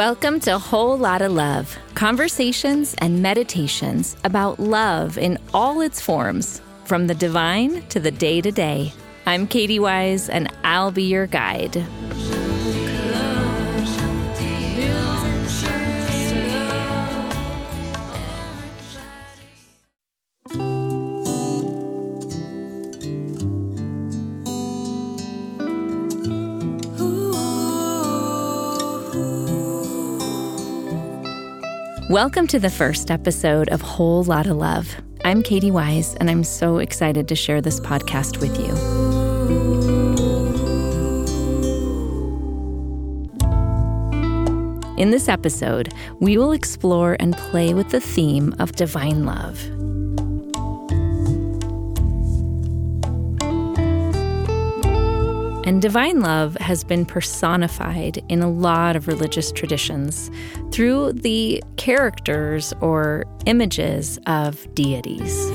Welcome to Whole Lotta Love conversations and meditations about love in all its forms, from the divine to the day to day. I'm Katie Wise, and I'll be your guide. Welcome to the first episode of Whole Lotta Love. I'm Katie Wise, and I'm so excited to share this podcast with you. In this episode, we will explore and play with the theme of divine love. And divine love has been personified in a lot of religious traditions through the characters or images of deities.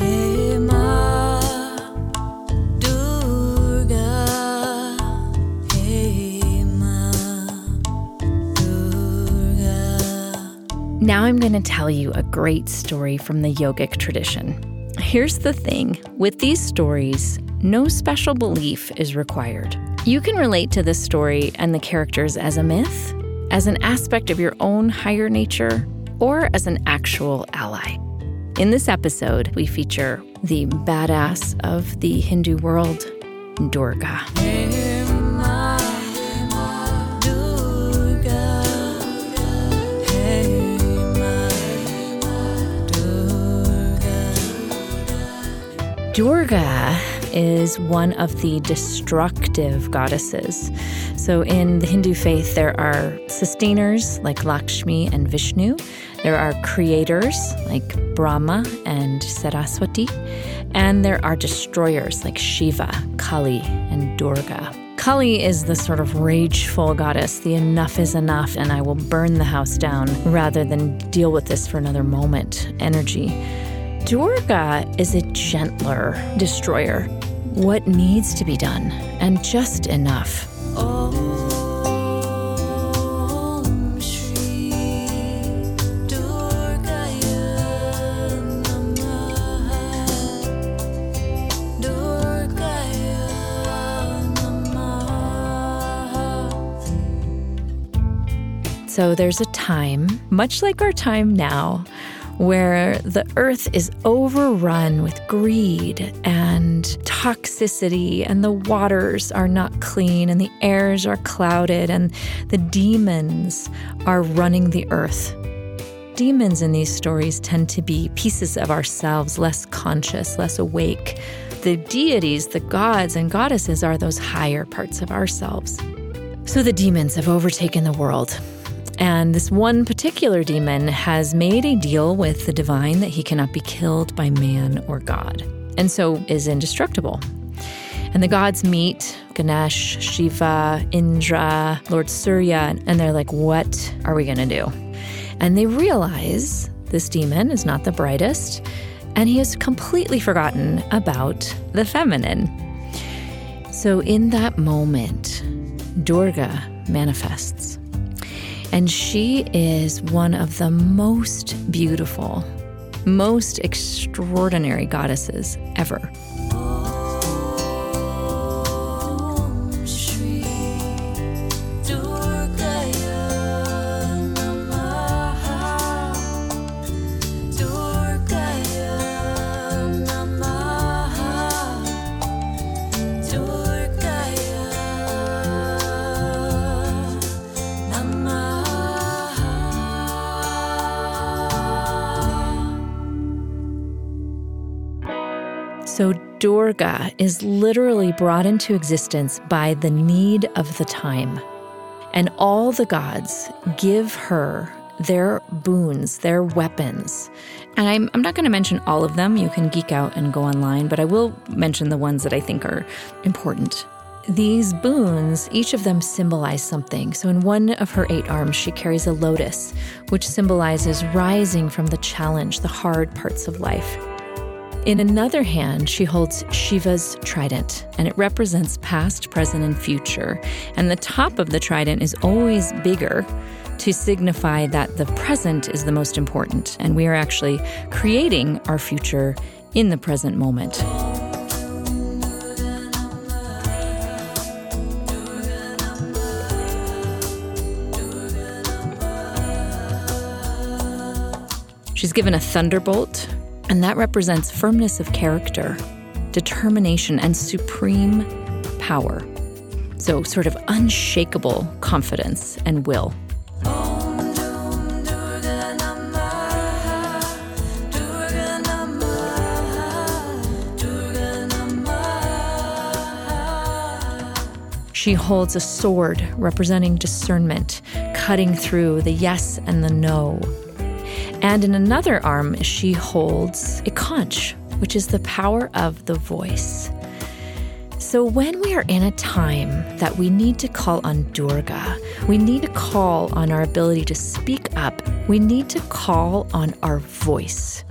Now I'm going to tell you a great story from the yogic tradition. Here's the thing with these stories, no special belief is required. You can relate to this story and the characters as a myth, as an aspect of your own higher nature, or as an actual ally. In this episode, we feature the badass of the Hindu world, Durga. Durga is one of the destructive goddesses. So, in the Hindu faith, there are sustainers like Lakshmi and Vishnu, there are creators like Brahma and Saraswati, and there are destroyers like Shiva, Kali, and Durga. Kali is the sort of rageful goddess, the enough is enough and I will burn the house down rather than deal with this for another moment energy. Durga is a gentler destroyer. What needs to be done, and just enough. So there's a time, much like our time now, where the earth is overrun with greed and toxicity, and the waters are not clean, and the airs are clouded, and the demons are running the earth. Demons in these stories tend to be pieces of ourselves, less conscious, less awake. The deities, the gods and goddesses, are those higher parts of ourselves. So the demons have overtaken the world and this one particular demon has made a deal with the divine that he cannot be killed by man or God, and so is indestructible. And the gods meet Ganesh, Shiva, Indra, Lord Surya, and they're like, What are we going to do? And they realize this demon is not the brightest, and he has completely forgotten about the feminine. So in that moment, Durga manifests. And she is one of the most beautiful, most extraordinary goddesses ever. So, Durga is literally brought into existence by the need of the time. And all the gods give her their boons, their weapons. And I'm, I'm not going to mention all of them. You can geek out and go online, but I will mention the ones that I think are important. These boons, each of them symbolize something. So, in one of her eight arms, she carries a lotus, which symbolizes rising from the challenge, the hard parts of life. In another hand, she holds Shiva's trident, and it represents past, present, and future. And the top of the trident is always bigger to signify that the present is the most important, and we are actually creating our future in the present moment. She's given a thunderbolt, and that represents firmness of character, determination, and supreme power. So, sort of unshakable confidence and will. She holds a sword representing discernment, cutting through the yes and the no. And in another arm, she holds a conch, which is the power of the voice. So, when we are in a time that we need to call on Durga, we need to call on our ability to speak up, we need to call on our voice.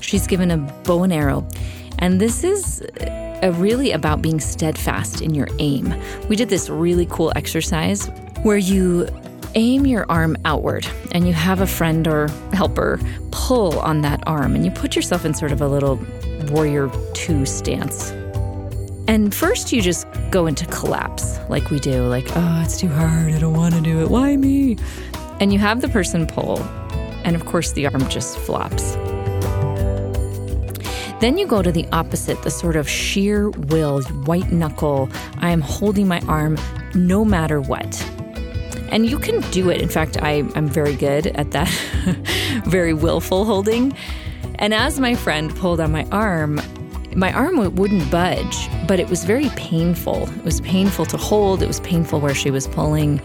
She's given a bow and arrow, and this is really about being steadfast in your aim. We did this really cool exercise where you aim your arm outward and you have a friend or helper pull on that arm and you put yourself in sort of a little warrior two stance. And first you just go into collapse like we do, like, oh, it's too hard, I don't want to do it, why me? And you have the person pull, and of course the arm just flops. Then you go to the opposite, the sort of sheer will, white knuckle, I am holding my arm no matter what. And you can do it. In fact, I, I'm very good at that, very willful holding. And as my friend pulled on my arm, my arm wouldn't budge, but it was very painful. It was painful to hold, it was painful where she was pulling.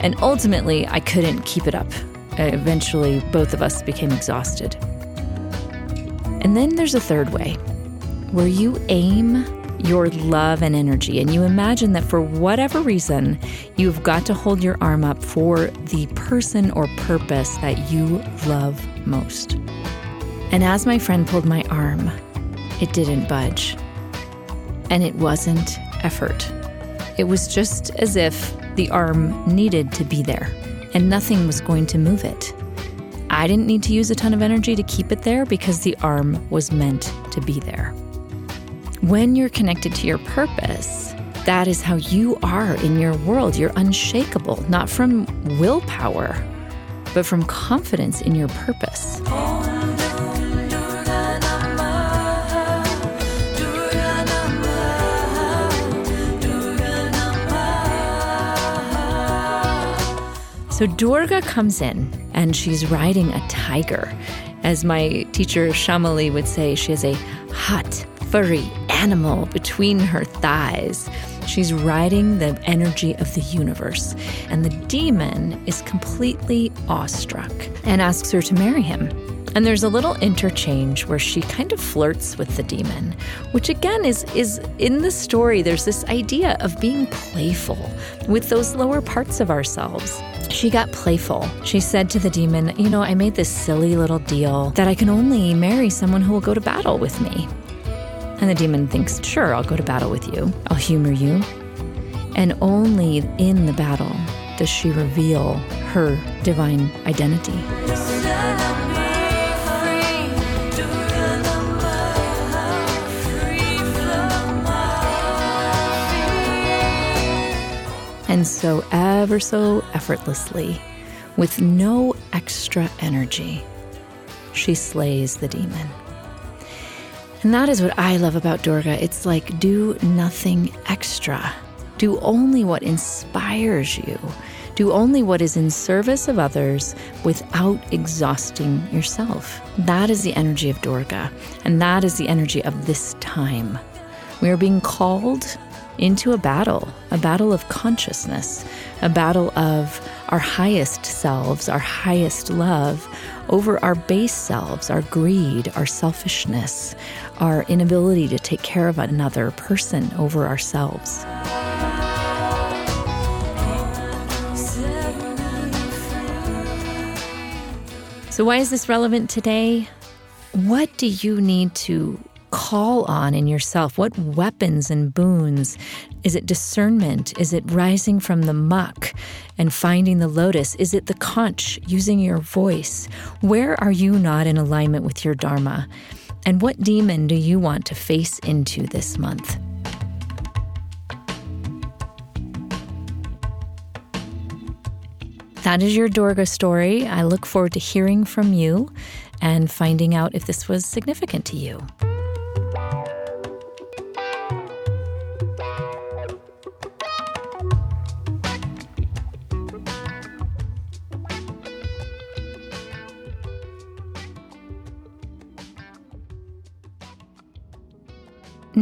And ultimately, I couldn't keep it up. Eventually, both of us became exhausted. And then there's a third way where you aim your love and energy. And you imagine that for whatever reason, you've got to hold your arm up for the person or purpose that you love most. And as my friend pulled my arm, it didn't budge. And it wasn't effort. It was just as if the arm needed to be there and nothing was going to move it. I didn't need to use a ton of energy to keep it there because the arm was meant to be there. When you're connected to your purpose, that is how you are in your world. You're unshakable, not from willpower, but from confidence in your purpose. So Durga comes in and she's riding a tiger. As my teacher Shamali would say, she has a hot, furry animal between her thighs. She's riding the energy of the universe. And the demon is completely awestruck and asks her to marry him. And there's a little interchange where she kind of flirts with the demon, which again is is in the story there's this idea of being playful with those lower parts of ourselves. She got playful. She said to the demon, "You know, I made this silly little deal that I can only marry someone who will go to battle with me." And the demon thinks, Sure, I'll go to battle with you. I'll humor you. And only in the battle does she reveal her divine identity. And so, ever so effortlessly, with no extra energy, she slays the demon. And that is what I love about Durga. It's like do nothing extra. Do only what inspires you. Do only what is in service of others without exhausting yourself. That is the energy of Durga, and that is the energy of this time. We are being called into a battle, a battle of consciousness, a battle of our highest selves, our highest love, over our base selves, our greed, our selfishness, our inability to take care of another person over ourselves. So, why is this relevant today? what do you need to call on in yourself? What weapons and boons? Is it discernment? Is it rising from the muck and finding the lotus? Is it the conch, using your voice? Where are you not in alignment with your Dharma? And what demon do you want to face into this month? That is your Durga story. I look forward to hearing from you and finding out if this was significant to you.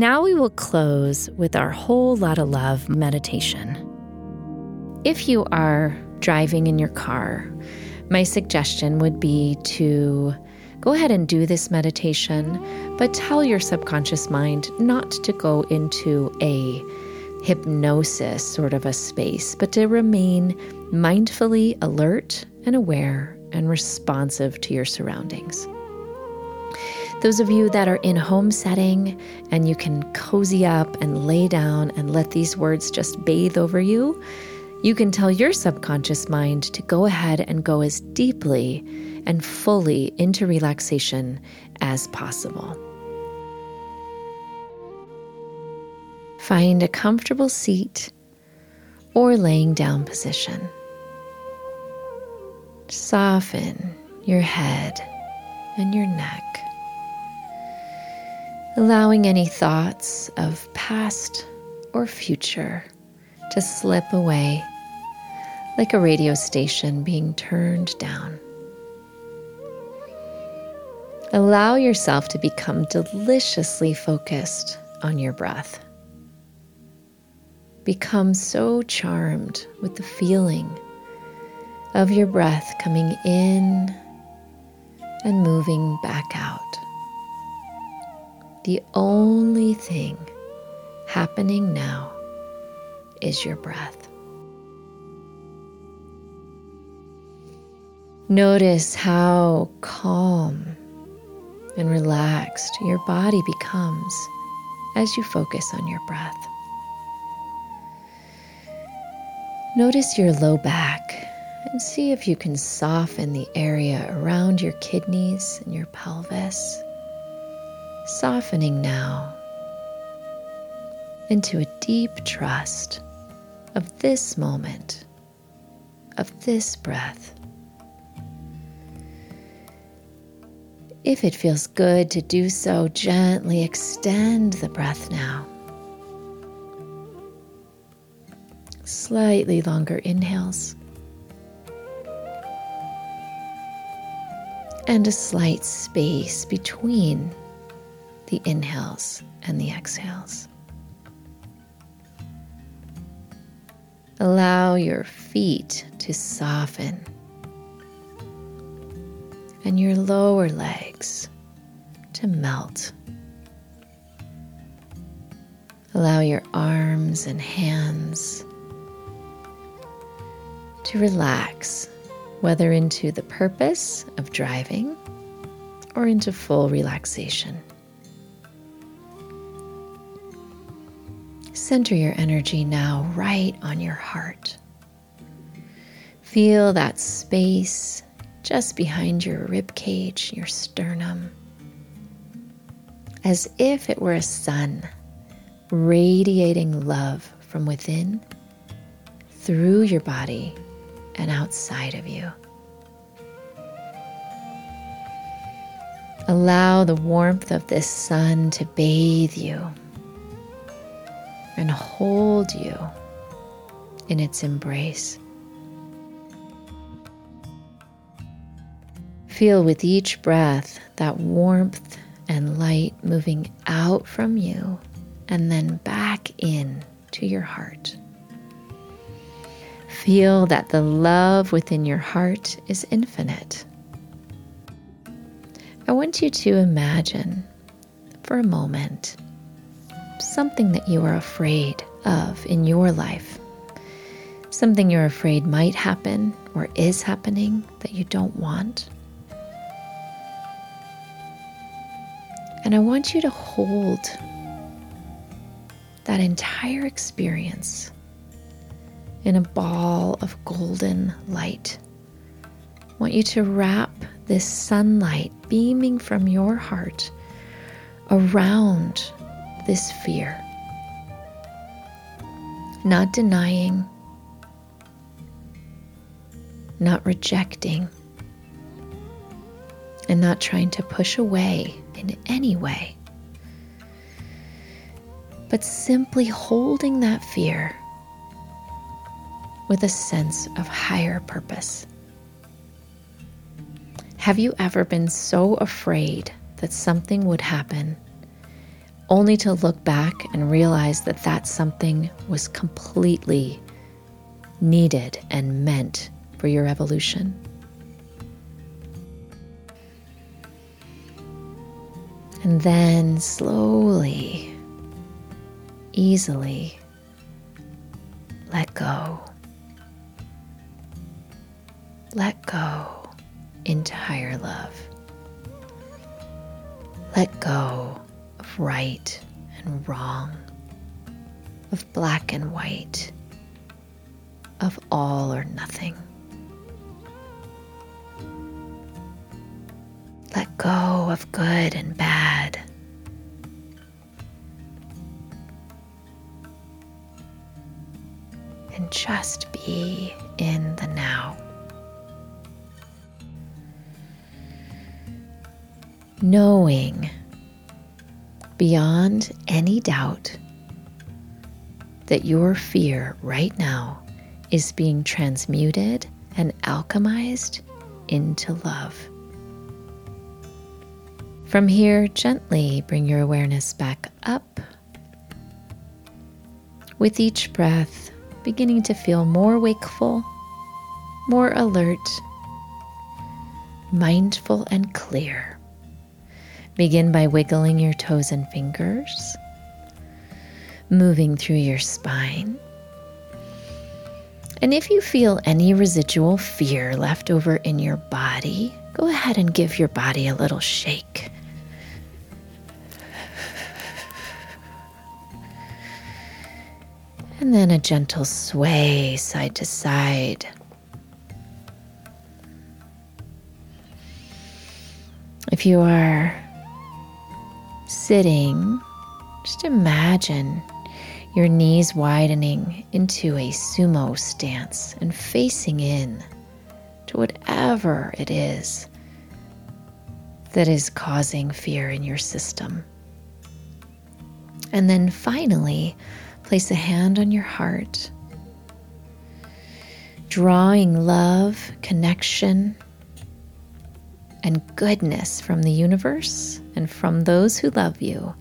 Now we will close with our Whole Lotta Love meditation. If you are driving in your car, my suggestion would be to go ahead and do this meditation, but tell your subconscious mind not to go into a hypnosis sort of a space, but to remain mindfully alert and aware and responsive to your surroundings. Those of you that are in home setting and you can cozy up and lay down and let these words just bathe over you, you can tell your subconscious mind to go ahead and go as deeply and fully into relaxation as possible. Find a comfortable seat or laying down position. Soften your head and your neck allowing any thoughts of past or future to slip away like a radio station being turned down. Allow yourself to become deliciously focused on your breath. Become so charmed with the feeling of your breath coming in and moving back out. The only thing happening now is your breath. Notice how calm and relaxed your body becomes as you focus on your breath. Notice your low back and see if you can soften the area around your kidneys and your pelvis softening now into a deep trust of this moment, of this breath. If it feels good to do so, gently extend the breath now. Slightly longer inhales. And a slight space between the inhales and the exhales. Allow your feet to soften and your lower legs to melt. Allow your arms and hands to relax, whether into the purpose of driving or into full relaxation. Center your energy now right on your heart. Feel that space just behind your rib cage, your sternum, as if it were a sun radiating love from within, through your body, and outside of you. Allow the warmth of this sun to bathe you and hold you in its embrace. Feel with each breath that warmth and light moving out from you and then back in to your heart. Feel that the love within your heart is infinite. I want you to imagine for a moment something that you are afraid of in your life, something you're afraid might happen or is happening that you don't want. And I want you to hold that entire experience in a ball of golden light. I want you to wrap this sunlight beaming from your heart around this fear, not denying, not rejecting, and not trying to push away in any way, but simply holding that fear with a sense of higher purpose. Have you ever been so afraid that something would happen, only to look back and realize that that something was completely needed and meant for your evolution? And then slowly, easily let go. Let go into higher love. Let go right and wrong, of black and white, of all or nothing. Let go of good and bad. And just be in the now. Knowing beyond any doubt that your fear right now is being transmuted and alchemized into love. From here, gently bring your awareness back up. With each breath, beginning to feel more wakeful, more alert, mindful, and clear. Begin by wiggling your toes and fingers, moving through your spine. And if you feel any residual fear left over in your body, go ahead and give your body a little shake. and then a gentle sway side to side. If you are sitting, just imagine your knees widening into a sumo stance and facing in to whatever it is that is causing fear in your system. And then finally, Place a hand on your heart, drawing love, connection, and goodness from the universe and from those who love you,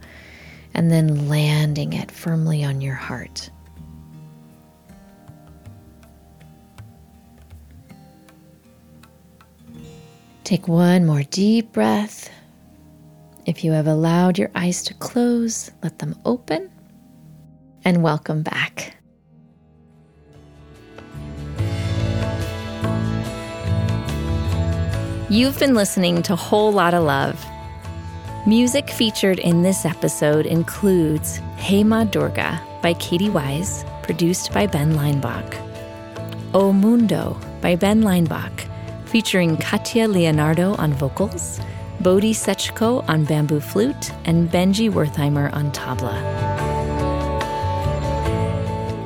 and then landing it firmly on your heart. Take one more deep breath. If you have allowed your eyes to close, let them open and welcome back. You've been listening to Whole Lotta Love. Music featured in this episode includes Hey Ma Durga by Katie Wise, produced by Ben Leinbach. O Mundo by Ben Leinbach, featuring Katya Leonardo on vocals, Bodhi Setchko on bamboo flute, and Benji Wertheimer on tabla.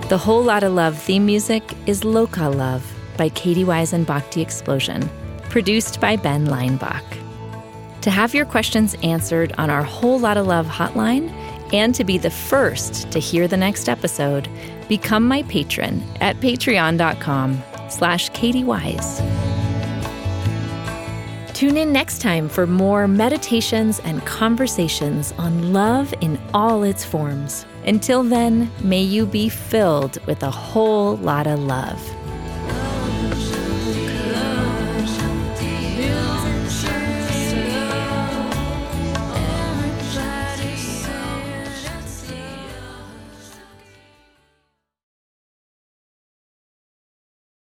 The Whole Lotta Love theme music is Loka Love by Katie Wise and Bhakti Explosion, produced by Ben Leinbach. To have your questions answered on our Whole Lotta Love hotline and to be the first to hear the next episode, become my patron at patreon.com slash Katie Wise. Tune in next time for more meditations and conversations on love in all its forms. Until then, may you be filled with a whole lot of love.